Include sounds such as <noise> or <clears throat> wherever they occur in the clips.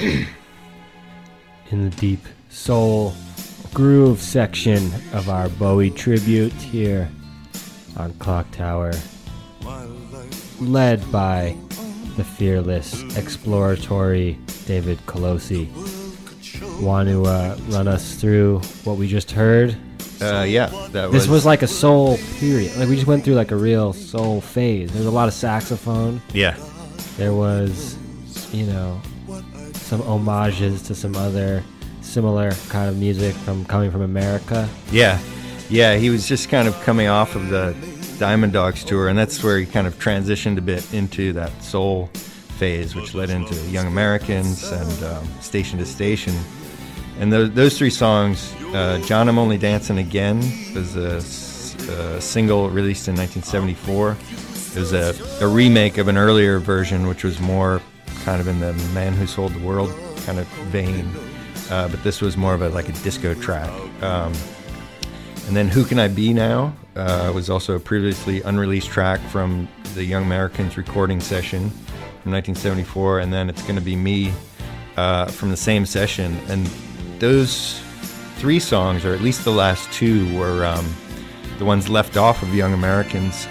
<clears throat> in the deep soul groove section of our Bowie tribute here on Clock Tower, led by the fearless, exploratory David Colosi. Want to uh, run us through what we just heard? Uh, yeah, that This was like a soul period. Like we just went through like a real soul phase. There's a lot of saxophone. yeah, There was, you know, some homages to some other similar kind of music from coming from America. yeah, yeah. He was just kind of coming off of the Diamond Dogs tour, and that's where he kind of transitioned a bit into that soul phase, which led into Young Americans and um, Station to Station. And those, those three songs, uh, John, I'm Only Dancing Again, was a single released in 1974. It was a, a remake of an earlier version, which was more kind of in the Man Who Sold the World kind of vein. Uh, but this was more of a like a disco track. Um, and then Who Can I Be Now uh, was also a previously unreleased track from the Young Americans recording session from 1974. And then It's Gonna Be Me uh, from the same session. And those three songs, or at least the last two, were um, the ones left off of Young Americans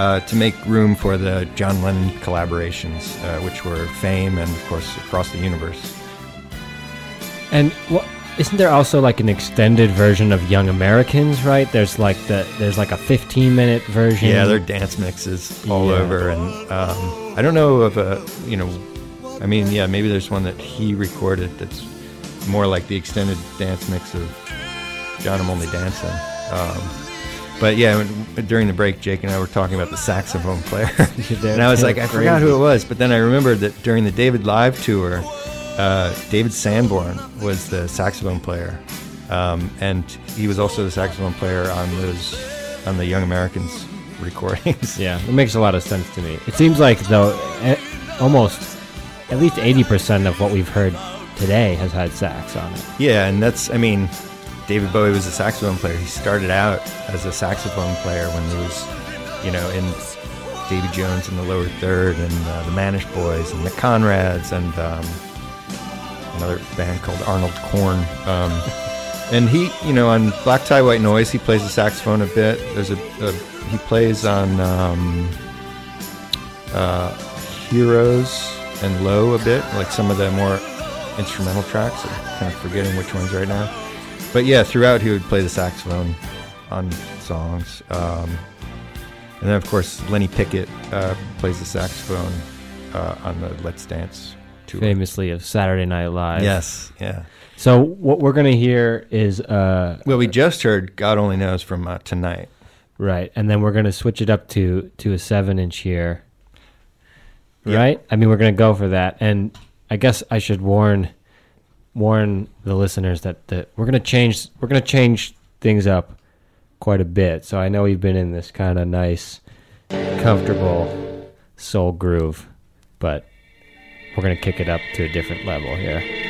uh, to make room for the John Lennon collaborations, uh, which were Fame and, of course, Across the Universe. And what isn't there also like an extended version of Young Americans, right? There's like the there's like a 15 minute version. Yeah, they're dance mixes all Yeah. over, and um, I don't know of a you know, I mean, yeah, maybe there's one that he recorded that's more like the extended dance mix of John I'm Only Dancing. Um, but yeah, during the break, Jake and I were talking about the saxophone player, <laughs> and I was like, I forgot who it was, but then I remembered that during the David Live tour, uh, David Sanborn was the saxophone player, um, and he was also the saxophone player on those on the Young Americans <laughs> recordings. Yeah, it makes a lot of sense to me. It seems like though, almost at least 80 percent of what we've heard today has had sax on it. Yeah, and that's, I mean, David Bowie was a saxophone player. He started out as a saxophone player when he was, you know, in Davy Jones in the lower third and uh, the Manish Boys and the Konrads and um, another band called Arnold Korn. Um, <laughs> and he, you know, on Black Tie White Noise, he plays the saxophone a bit. There's a, a he plays on um, uh, Heroes and Low a bit, like some of the more instrumental tracks. I'm kind of forgetting which ones right now. But yeah, throughout he would play the saxophone on songs. Um, and then, of course, Lenny Pickett uh, plays the saxophone uh, on the Let's Dance tour. Famously of Saturday Night Live. Yes, yeah. So what we're gonna hear is uh Well, we just heard God Only Knows from uh, tonight. right, and then we're gonna switch it up to to a seven inch here. Yeah. Right? I mean, we're gonna go for that, and I guess I should warn warn the listeners that that we're gonna change we're gonna change things up quite a bit. So I know we've been in this kind of nice, comfortable soul groove, but we're gonna kick it up to a different level here.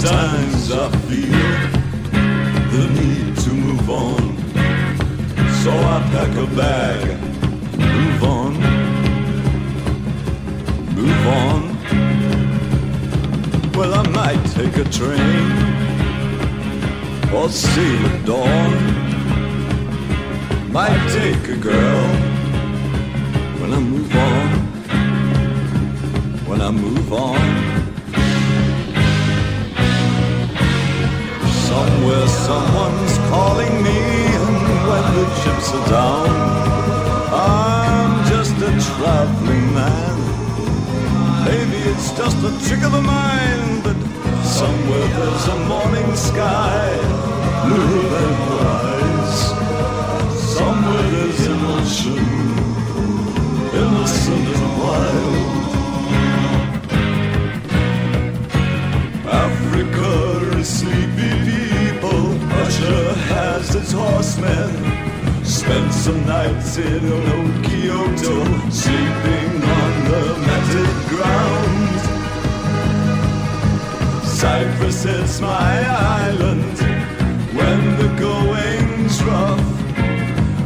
Sometimes I feel the need to move on. So I pack a bag, move on, move on. Well, I might take a train or sail at dawn. Might take a girl when I move on. When I move on. Somewhere someone's calling me, and when the chips are down, I'm just a traveling man. Maybe it's just a trick of the mind, but somewhere there's a morning sky, blue and wise. Somewhere there's emotion, innocent and wild. Africa is. Russia has horsemen. Spent some nights in old Kyoto, sleeping on the matted ground. Cyprus is my island when the going's rough.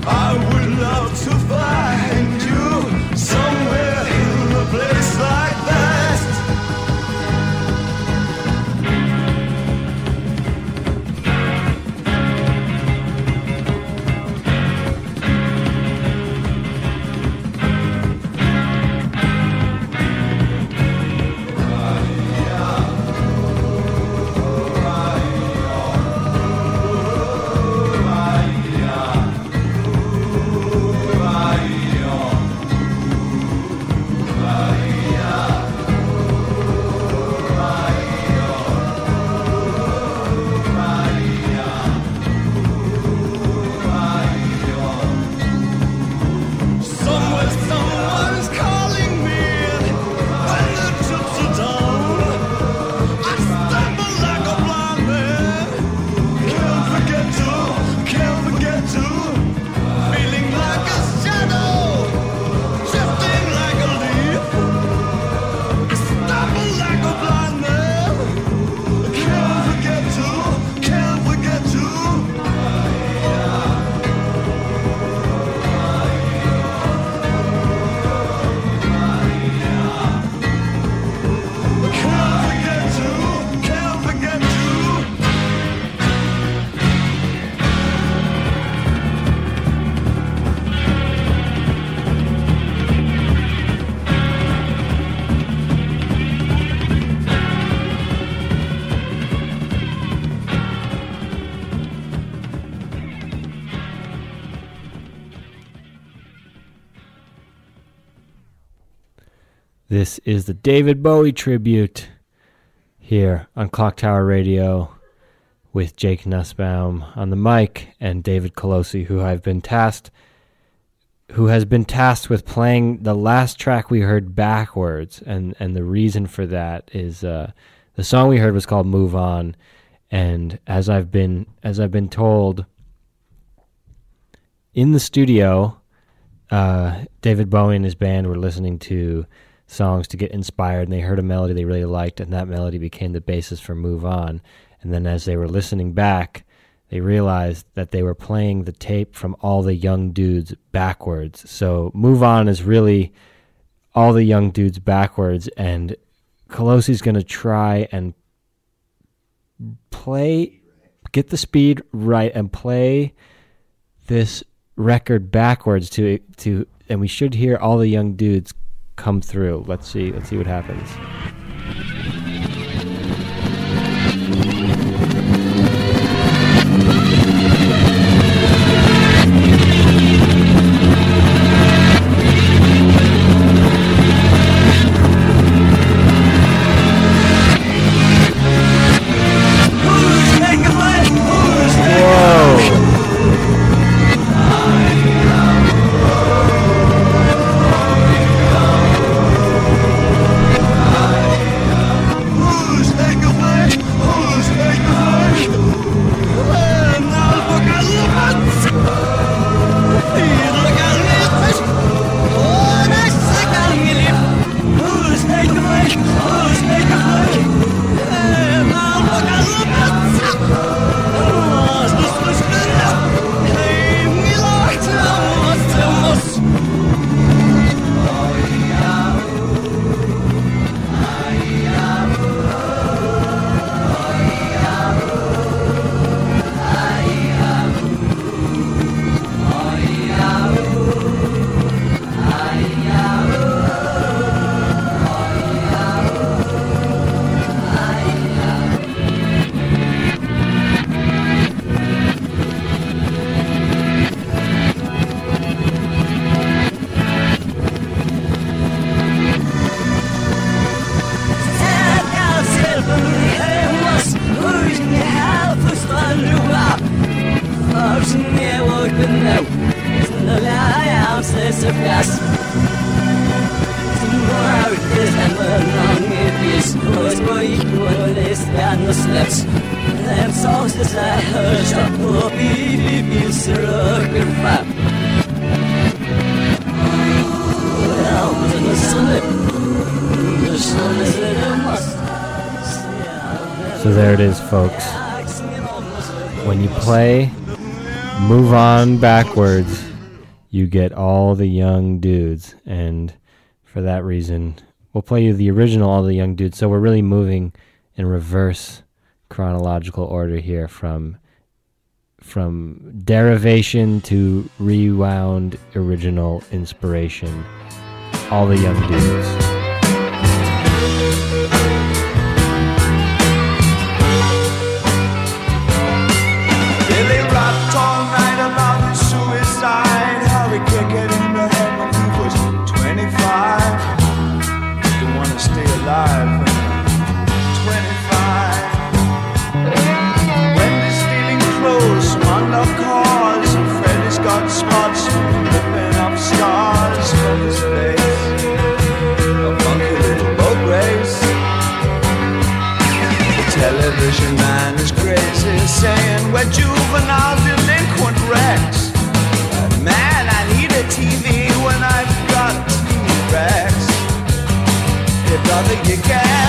I would love to find you somewhere in a place like This is the David Bowie tribute here on Clock Tower Radio with Jake Nussbaum on the mic and David Colosi, who I've been tasked who has been tasked with playing the last track we heard backwards. And and the reason for that is uh, the song we heard was called Move On. And as I've been as I've been told in the studio uh, David Bowie and his band were listening to songs to get inspired and they heard a melody they really liked and that melody became the basis for Move On. And then as they were listening back, they realized that they were playing the tape from all the young dudes backwards. So Move On is really all the young dudes backwards and Colosi's going to try and play get the speed right and play this record backwards to to and we should hear all the young dudes come through. Let's see. Let's see what happens. going backwards, you get all the young dudes. And for that reason, we'll play you the original All the Young Dudes. So we're really moving in reverse chronological order here from from derivation to rewound original inspiration all the young dudes love that you get.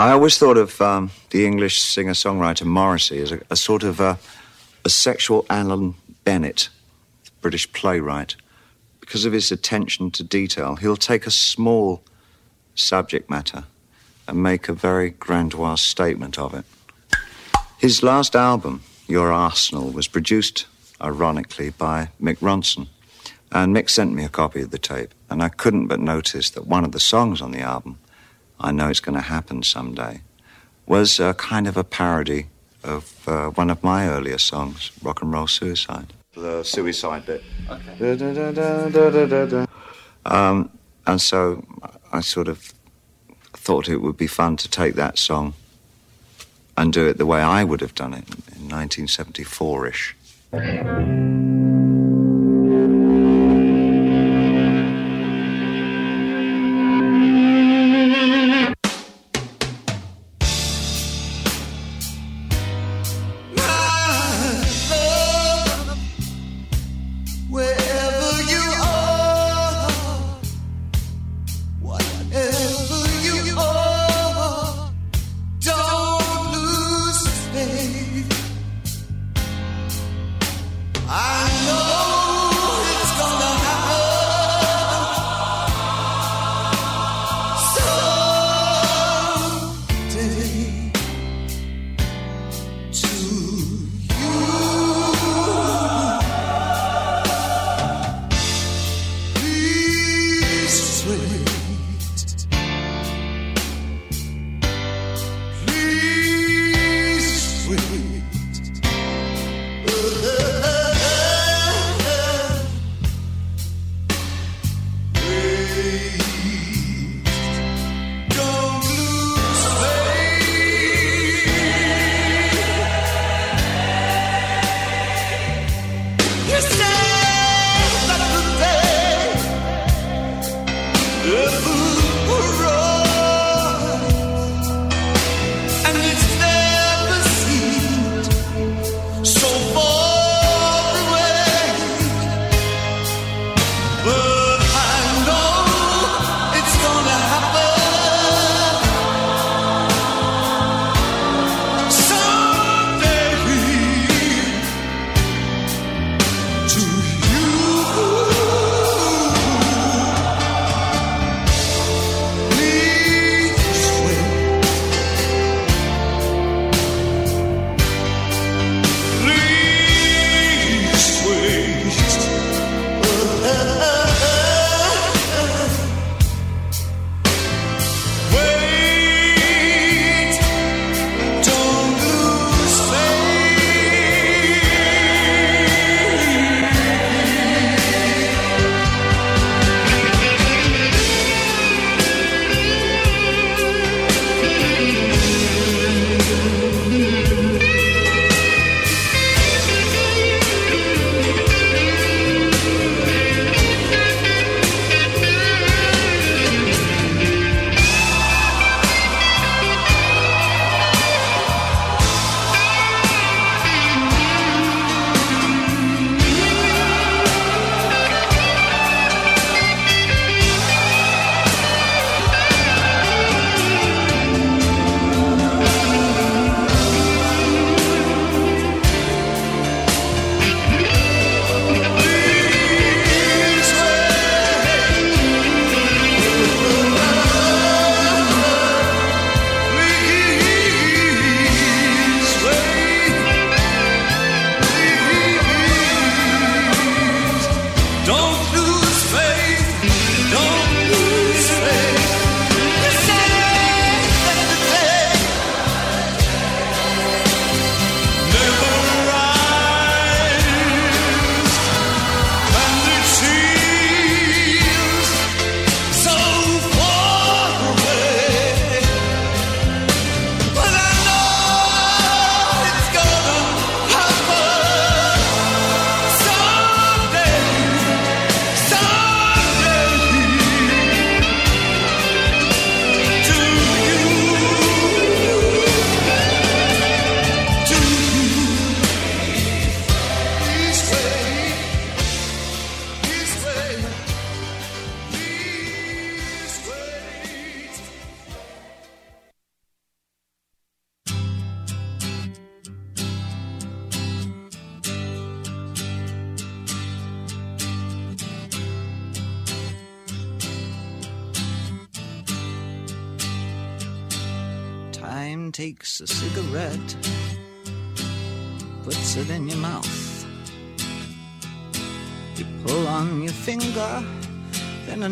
I always thought of um, the English singer songwriter Morrissey as a, a sort of a, a sexual Alan Bennett, British playwright. Because of his attention to detail, he'll take a small subject matter and make a very grandiose statement of it. His last album, Your Arsenal, was produced, ironically, by Mick Ronson. And Mick sent me a copy of the tape, and I couldn't but notice that one of the songs on the album, I Know It's Going to Happen Someday, was a kind of a parody of uh, one of my earlier songs, Rock and Roll Suicide. The suicide bit. Okay. Um, and so I sort of thought it would be fun to take that song and do it the way I would have done it in 1974 ish.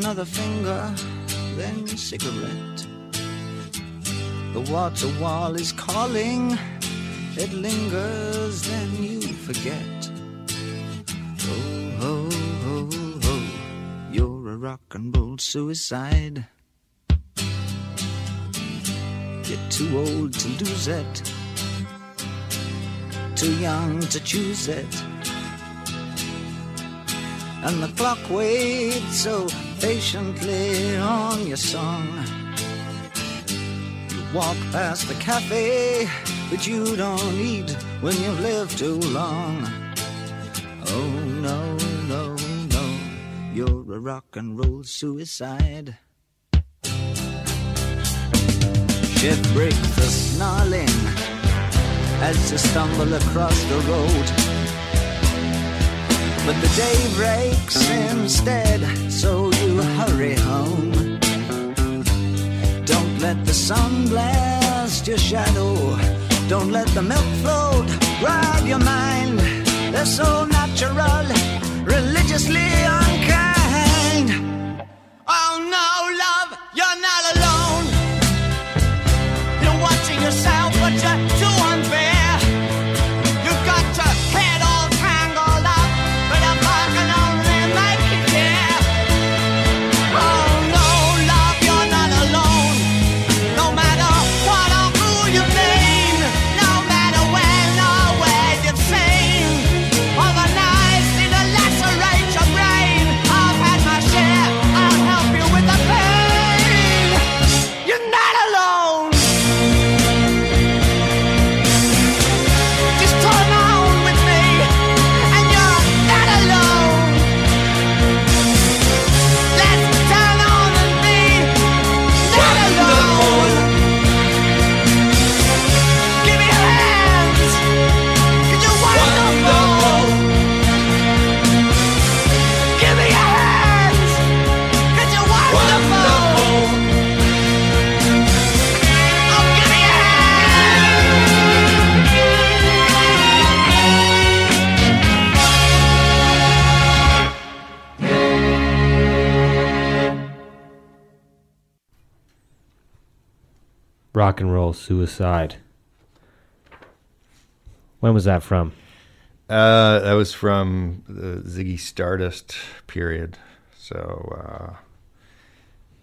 Another finger, then cigarette. The water wall is calling, it lingers, then you forget. Oh, ho, ho, ho, you're a rock and roll suicide. You're too old to lose it, too young to choose it. And the clock waits so patiently on your song. You walk past the cafe, but you don't eat when you've lived too long. Oh no, no, no, you're a rock and roll suicide. Ship break the snarling as you stumble across the road. But the day breaks instead, so you hurry home. Don't let the sun blast your shadow. Don't let the milk float rob your mind. They're so natural, religiously unkind. Oh no, Rock and roll suicide. When was that from? Uh, that was from the Ziggy Stardust period. So,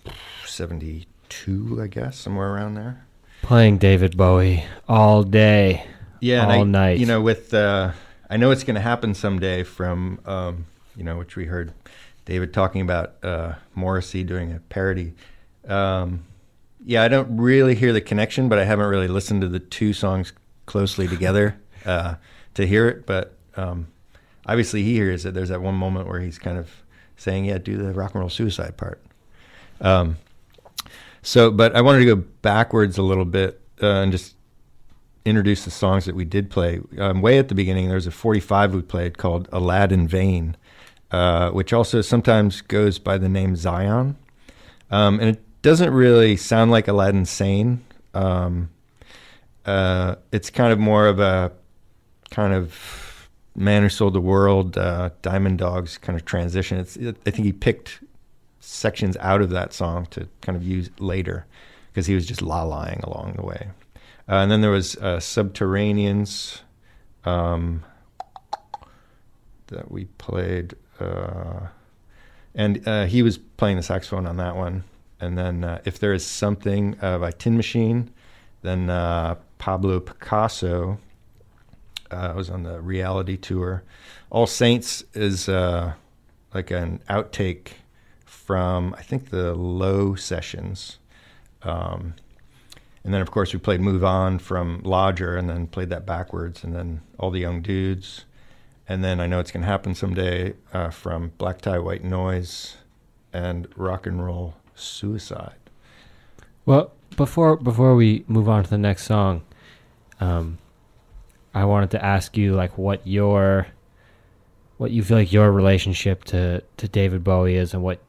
uh, 72, I guess, somewhere around there. Playing David Bowie all day. Yeah, all I, night. You know, with uh, I know it's going to happen someday. From um, you know, which we heard David talking about uh, Morrissey doing a parody. Um, yeah, I don't really hear the connection, but I haven't really listened to the two songs closely together <laughs> uh, to hear it. But um, obviously, he hears it. There's that one moment where he's kind of saying, "Yeah, do the rock and roll suicide part." Um, so, but I wanted to go backwards a little bit uh, and just introduce the songs that we did play. Um, way at the beginning, there was a 45 we played called A Lad In Vein, uh, which also sometimes goes by the name Zion. Um, and it doesn't really sound like Aladdin Sane. Um, uh, it's kind of more of a kind of Man Who Sold the World, uh, Diamond Dogs kind of transition. It's, it, I think he picked sections out of that song to kind of use later because he was just la lying along the way. Uh, and then there was uh, Subterraneans um, that we played. Uh, and uh, he was playing the saxophone on that one. And then uh, If There Is Something uh, by Tin Machine, then uh, Pablo Picasso uh, was on the reality tour. All Saints is uh, like an outtake from, I think, the Low Sessions. Um, and then, of course, we played Move On from Lodger and then played that backwards. And then All the Young Dudes. And then I Know It's Going to Happen Someday uh, from Black Tie, White Noise and Rock and Roll Suicide. Well, before before we move on to the next song, um, I wanted to ask you like what your what you feel like your relationship to to David Bowie is, and what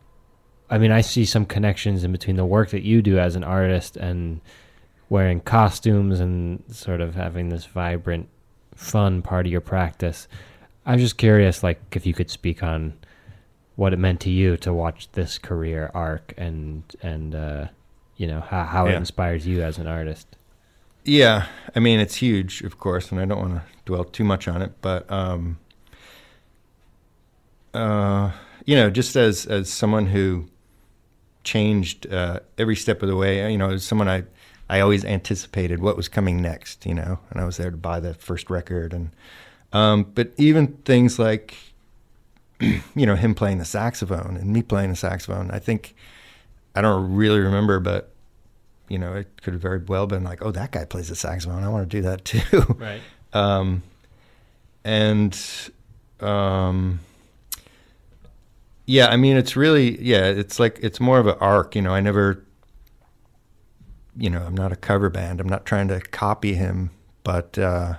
I mean. I see some connections in between the work that you do as an artist and wearing costumes and sort of having this vibrant, fun part of your practice. I'm just curious, like, if you could speak on what it meant to you to watch this career arc and and uh, you know how how it Yeah. inspires you as an artist. Yeah, I mean it's huge, of course, and I don't want to dwell too much on it, but um, uh, you know, just as as someone who changed uh, every step of the way, you know, as someone I I always anticipated what was coming next, you know, and I was there to buy the first record, and um, but even things like <clears throat> you know him playing the saxophone and me playing the saxophone, I think I don't really remember, but you know, it could have very well been like, oh, that guy plays the saxophone. I want to do that <laughs> too. Right. Um, and um, yeah, I mean, it's really yeah, it's like it's more of an arc. You know, I never, you know, I'm not a cover band. I'm not trying to copy him, but uh,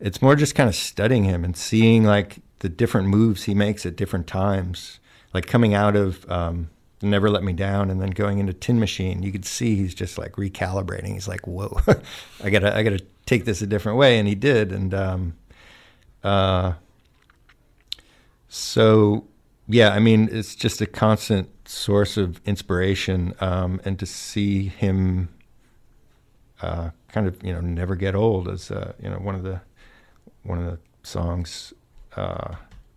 it's more just kind of studying him and seeing like the different moves he makes at different times. Like coming out of um, Never Let Me Down and then going into Tin Machine, you could see he's just like recalibrating. He's like, "Whoa, <laughs> I gotta, I gotta take this a different way," and he did. And um, uh, so, yeah, I mean, it's just a constant source of inspiration, um, and to see him uh, kind of, you know, never get old is, uh, you know, one of the one of the songs, uh,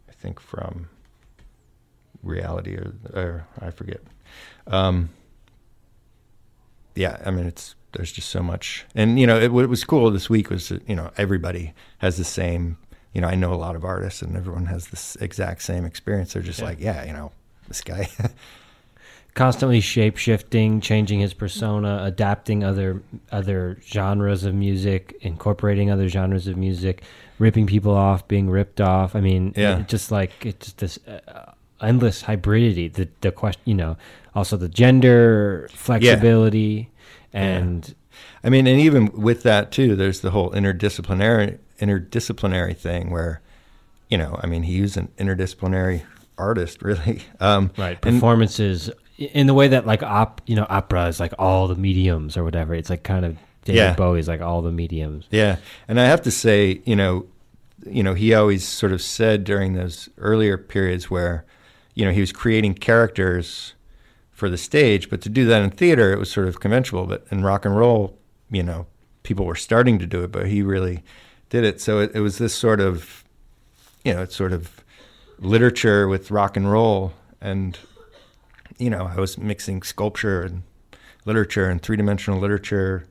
I think from reality or, or I forget. Um, yeah, I mean, it's there's just so much, and you know, it, what was cool this week was that, you know everybody has the same. You know, I know a lot of artists, and everyone has this exact same experience. They're just Yeah. like, yeah, you know, this guy. <laughs> Constantly shape shifting, changing his persona, adapting other other genres of music, incorporating other genres of music, ripping people off, being ripped off. I mean, Yeah. it just like it's just this uh, endless hybridity. The the question, you know, also the gender flexibility, and I mean, and even with that too, there's the whole interdisciplinary interdisciplinary thing where, you know, I mean, he was an interdisciplinary artist, <laughs> really. Um, right and- performances in the way that like op, you know, opera is like all the mediums or whatever. It's like kind of David Yeah. Bowie's like all the mediums. Yeah, and I have to say, you know, you know, he always sort of said during those earlier periods where, you know, he was creating characters for the stage, but to do that in theater, it was sort of conventional. But in rock and roll, you know, people were starting to do it, but he really did it. So it, it was this sort of, you know, it's sort of literature with rock and roll, and you know, I was mixing sculpture and literature and three dimensional literature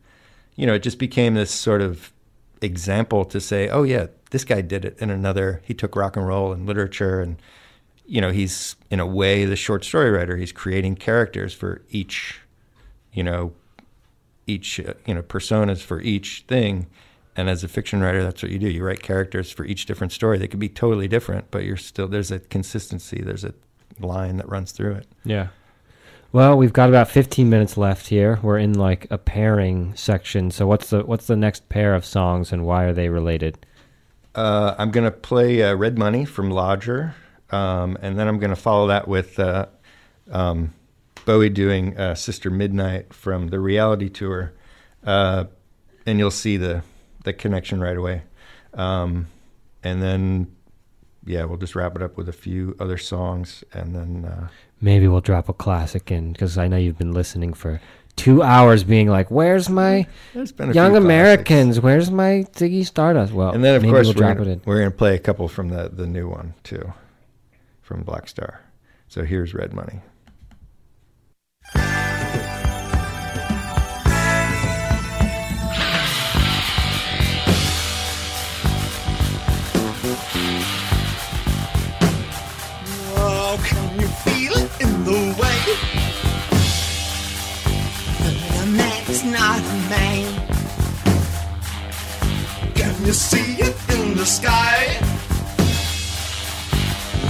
you know, it just became this sort of example to say, oh yeah, this guy did it in another. He took rock and roll and literature, and you know, he's in a way the short story writer. He's creating characters for each, you know, each uh, you know personas for each thing. And as a fiction writer, that's what you do. You write characters for each different story. They could be totally different, but you're still there's a consistency. There's a line that runs through it. Yeah. Well, we've got about 15 minutes left here. We're in like a pairing section. So what's the what's the next pair of songs and why are they related? Uh, I'm going to play uh, Red Money from Lodger, um, and then I'm going to follow that with uh, um, Bowie doing uh, Sister Midnight from the reality tour, uh, and you'll see the the connection right away. Um, and then, yeah, we'll just wrap it up with a few other songs, and then uh, Maybe we'll drop a classic in because I know you've been listening for two hours, being like, "Where's my Young few classics. Americans? Where's my Ziggy Stardust?" Well, And then, of maybe course, we'll we're drop gonna, it in. we're going to play a couple from the the new one too, from Blackstar. So here's Red Money. Can you see it in the sky?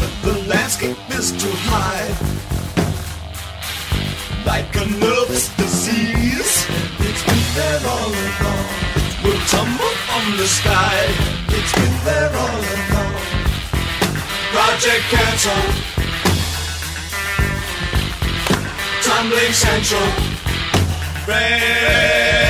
But the landscape is too high. Like a nervous disease, it's been there all along. It will tumble from the sky. It's been there all along. Project cancelled. Tumbling central. Red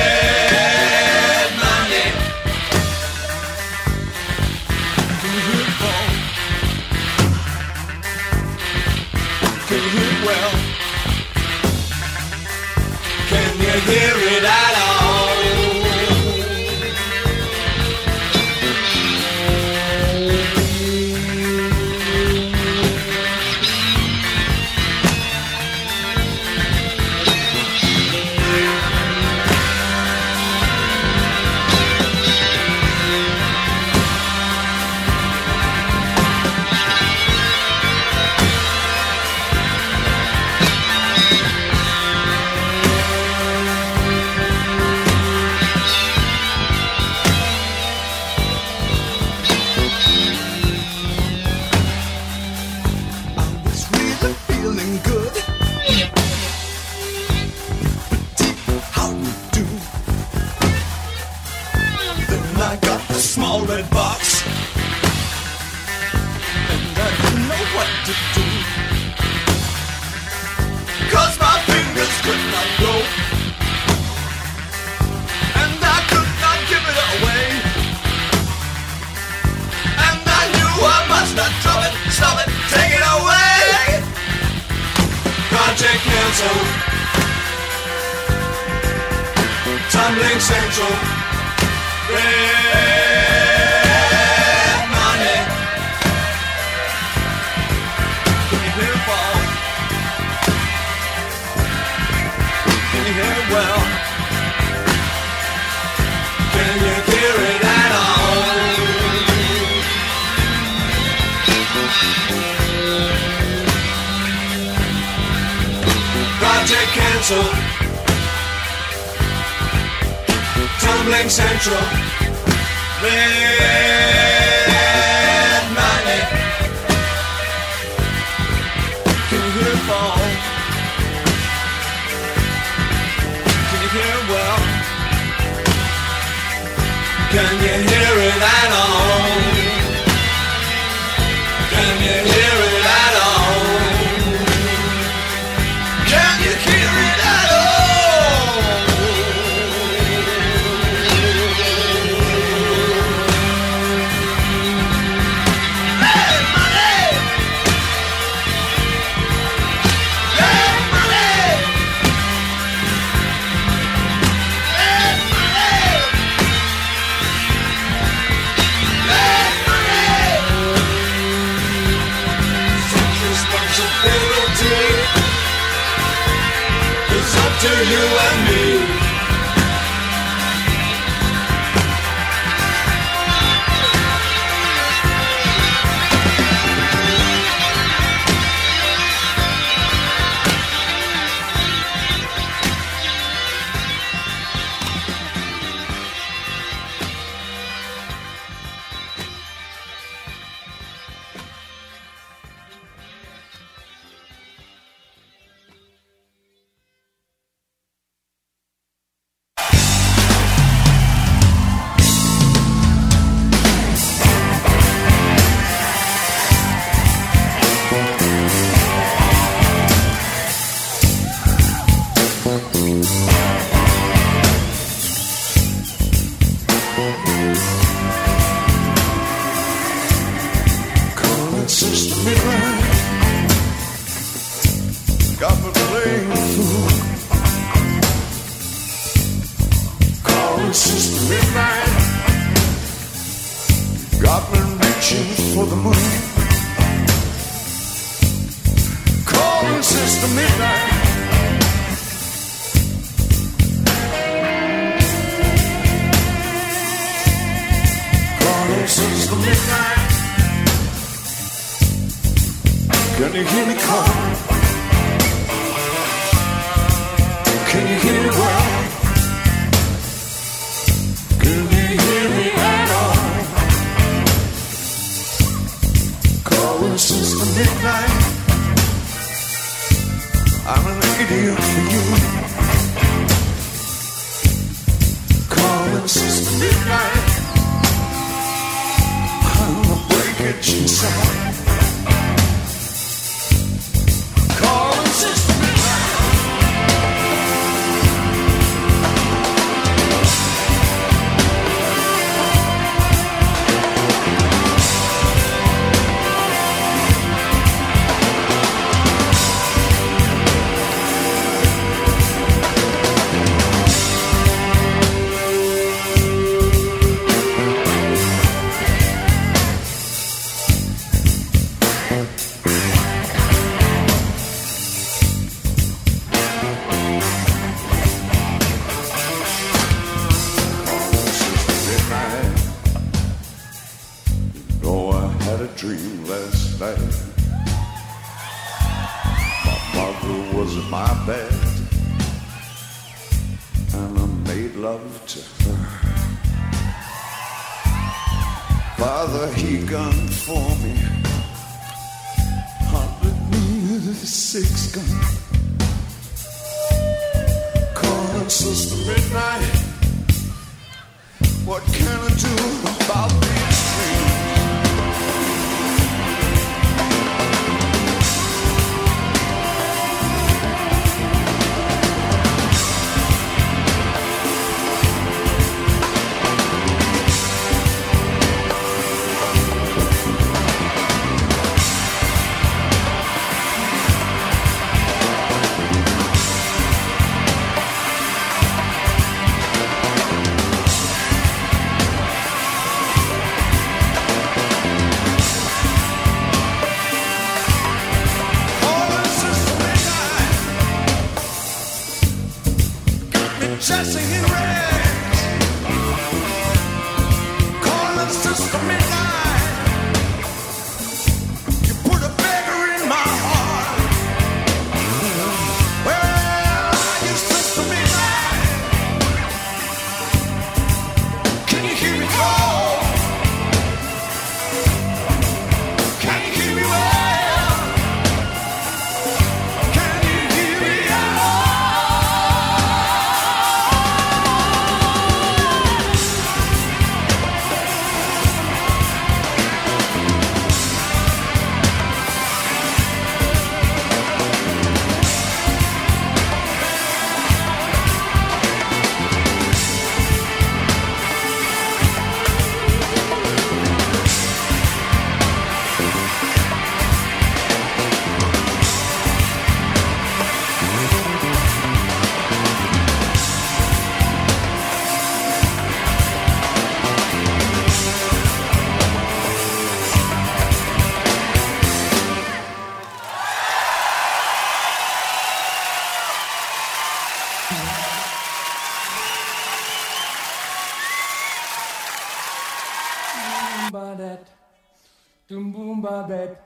doom boom ba bep,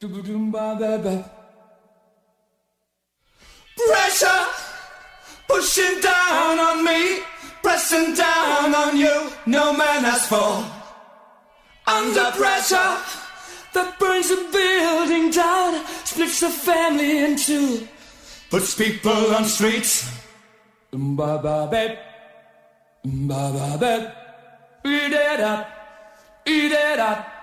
doom doom ba bep bep. Pressure pushing down on me, pressing down on you. No man has fall under pressure that burns a building down, splits the family in two, puts people on streets. Ba ba bep, ba ba bep. Eat it up, eat it up.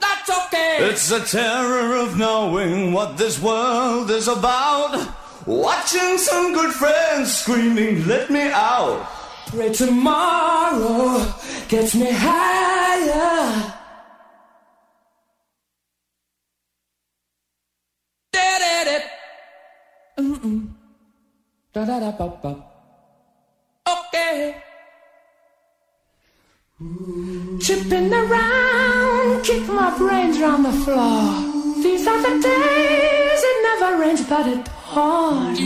That's okay. It's the terror of knowing what this world is about. Watching some good friends screaming, let me out. Pray tomorrow gets me higher. Da. Mm-mm. Da da da ba ba. Okay. Chipping around, kick my brains round the floor. These are the days it never rains, but it pours.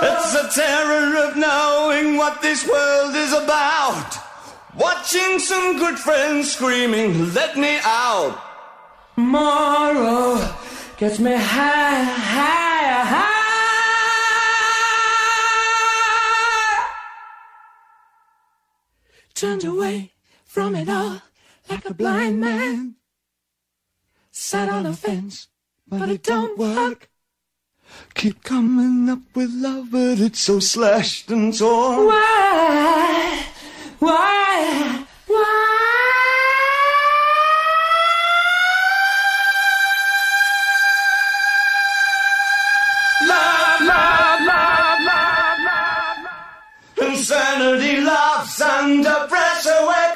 It's the terror of knowing what this world is about. Watching some good friends screaming, let me out. Tomorrow gets me higher, higher, higher. Turned away from it all like a blind man. Sat on a fence, but it don't work. Keep coming up with love, but it's so slashed and torn. Why? Why? Why? Love, love, love, love, love, love. Insanity loves under pressure, we're.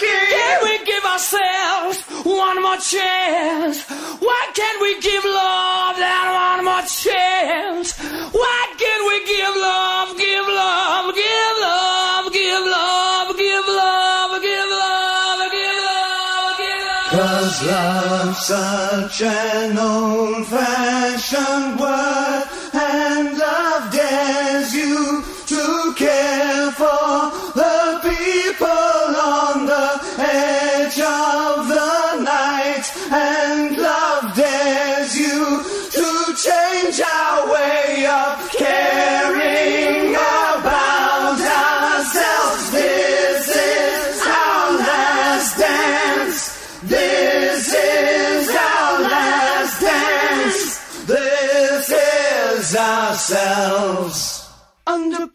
Can we give ourselves one more chance? Why can't we give love that one more chance? Why can't we give love, such an old-fashioned word and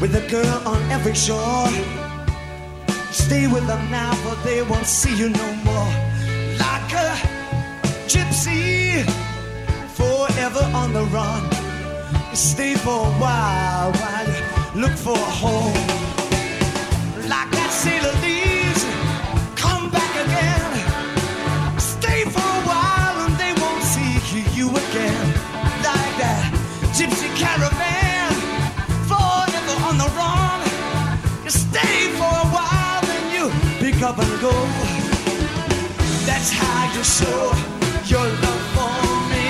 with a girl on every shore. Stay with them now, but they won't see you no more. Like a gypsy, forever on the run. Stay for a while while you look for a home. Up and go. That's how you show your love for me.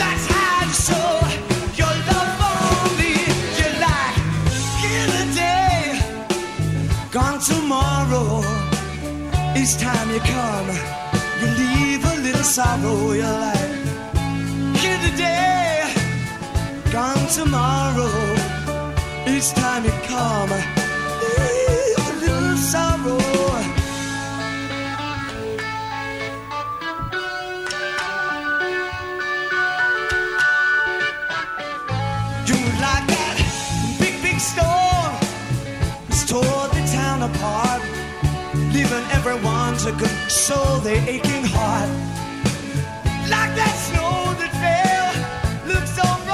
That's how you show your love for me. You're like here today, gone tomorrow. Each time you come, you leave a little sorrow. You're like here today, gone tomorrow. Each time you come, sorrow. You like that big, big storm tore the town apart Leaving everyone to console their aching heart. Like that snow that fell Looks so wrong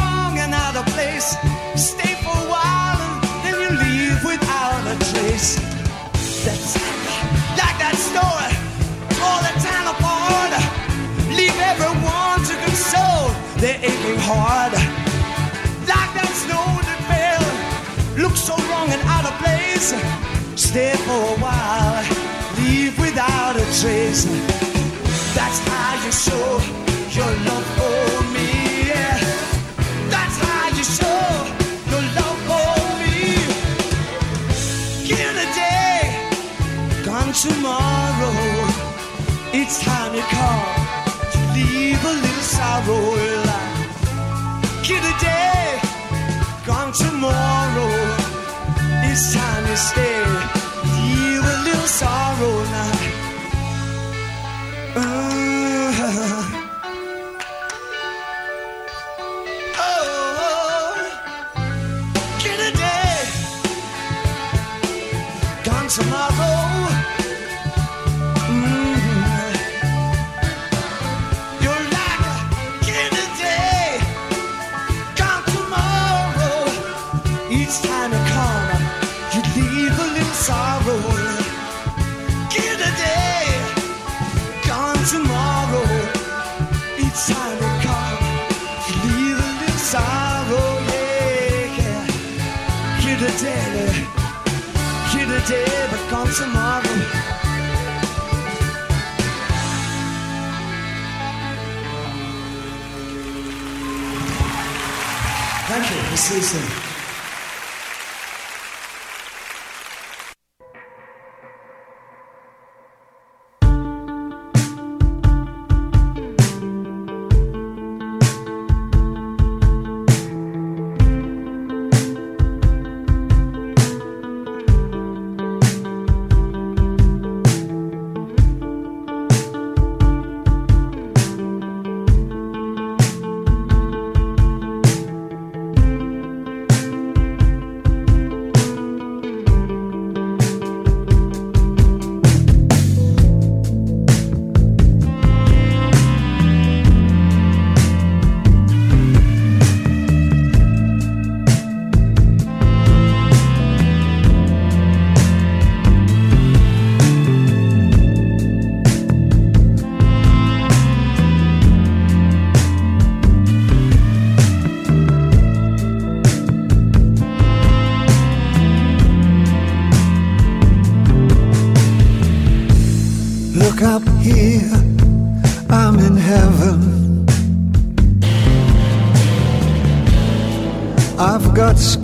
their aching heart like that snow that fell. Looks so wrong and out of place. Stay for a while, leave without a trace. That's how you show your love for me. Yeah. That's how you show your love for me. Here today, gone tomorrow. It's time you call, you leave a little sorrow. Here today, gone tomorrow. It's time to stay.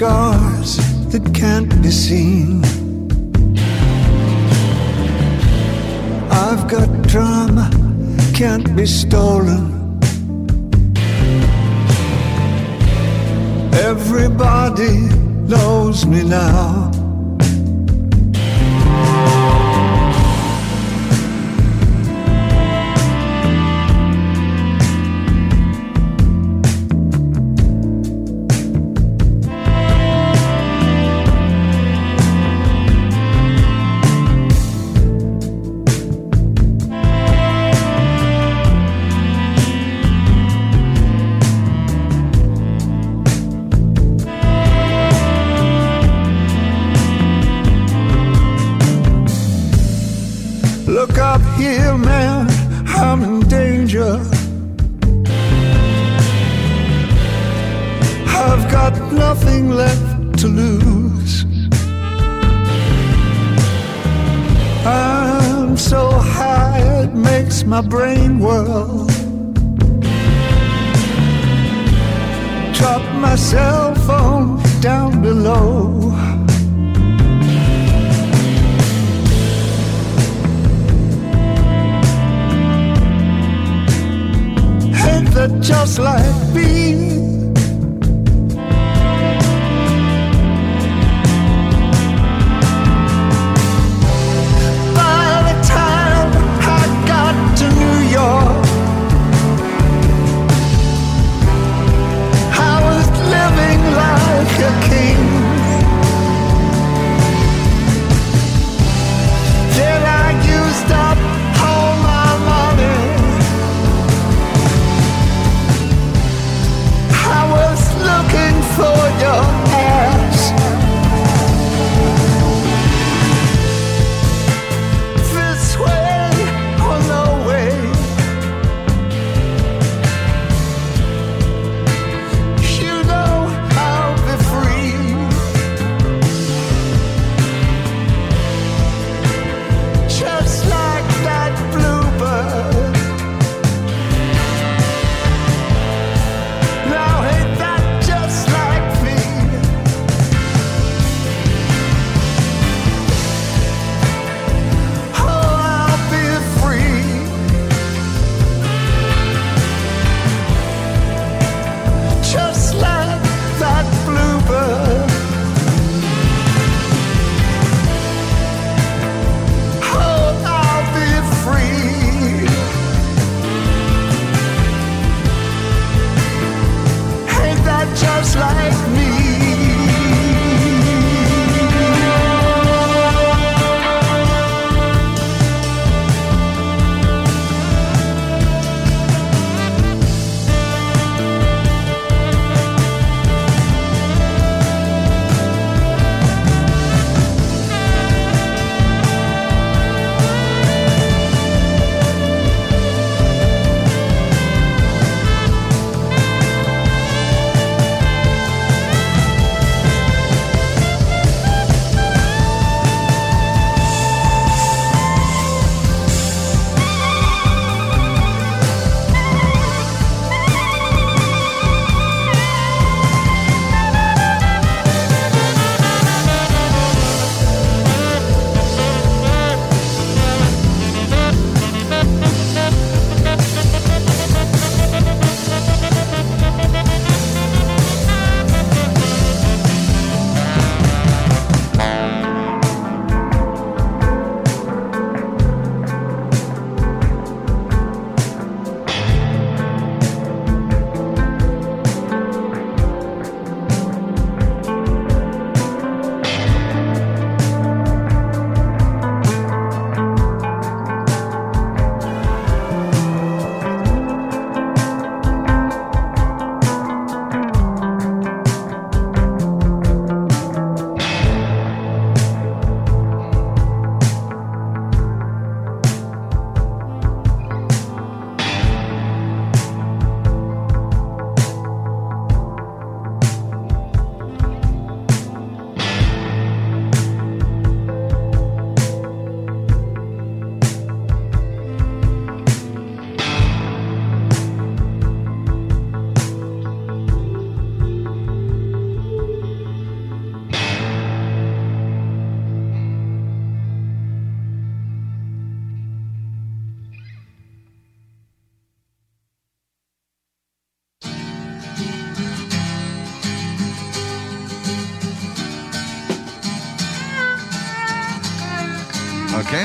I've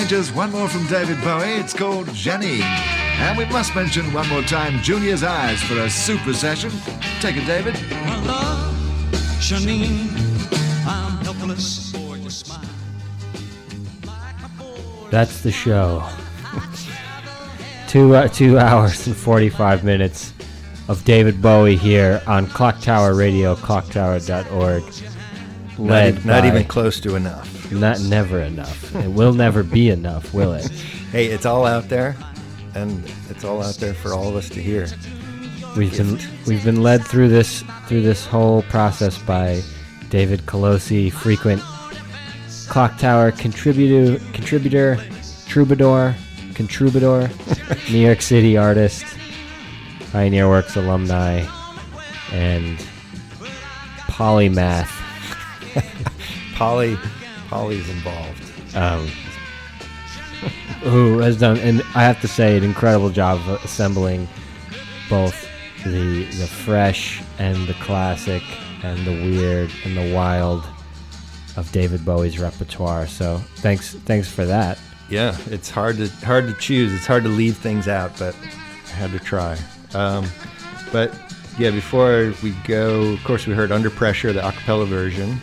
Okay, just one more from David Bowie. It's called Jenny. And we must mention one more time Junior's Eyes for a super session. Take it, David. My love, Janine, I'm helpless for your smile. That's the show. <laughs> two uh, two hours and forty five minutes of David Bowie here on Clocktower Radio, clocktower.org. Not, Led e- not by- even close to enough. Not never enough. It will never be enough, will it? <laughs> Hey, it's all out there, and it's all out there for all of us to hear. We've been we've been led through this through this whole process by David Colosi, frequent Clocktower contributor, contributor, troubadour, American <laughs> New York City artist, Pioneer Works alumni, and polymath. <laughs> Polly, Polly's involved. um, who has done, and I have to say, an incredible job of assembling both the the fresh and the classic and the weird and the wild of David Bowie's repertoire. So thanks, thanks for that. Yeah, it's hard to hard to choose. It's hard to leave things out, but I had to try. Um, but yeah, before we go, of course, we heard "Under Pressure," the acapella version,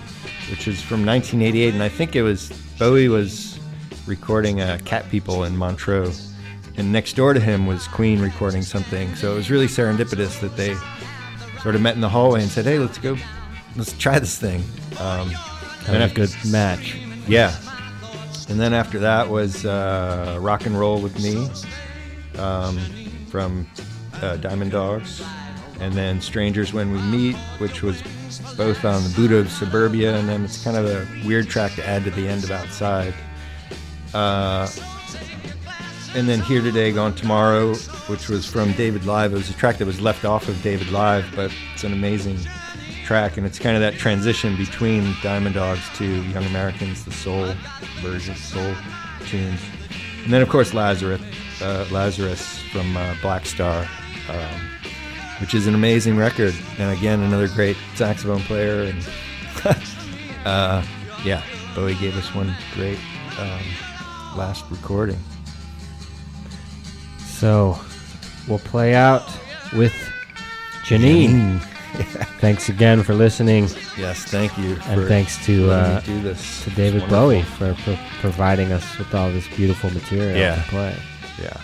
which is from 1988, and I think it was Bowie was recording uh, Cat People in Montreux, and next door to him was Queen recording something. So it was really serendipitous that they sort of met in the hallway and said, "Hey, let's go, let's try this thing." Um, Had a good match. yeah. And then after that was uh, Rock and Roll with Me um, from uh, Diamond Dogs. And then Strangers When We Meet, which was both on the Buddha of Suburbia. And then it's kind of a weird track to add to the end of Outside. Uh, and then Here Today, Gone Tomorrow, which was from David Live. It was a track that was left off of David Live, but it's an amazing track, and it's kind of that transition between Diamond Dogs to Young Americans, the soul version, soul tunes, and then of course Lazarus, uh, Lazarus from uh, Blackstar, um, which is an amazing record, and again another great saxophone player, and <laughs> uh, yeah, Bowie gave us one great um, last recording. So we'll play out with Janine. <laughs> Thanks again for listening, Yes, thank you. and thanks to uh, to David. Bowie for, for providing us with all this beautiful material Yeah. to play. Yeah.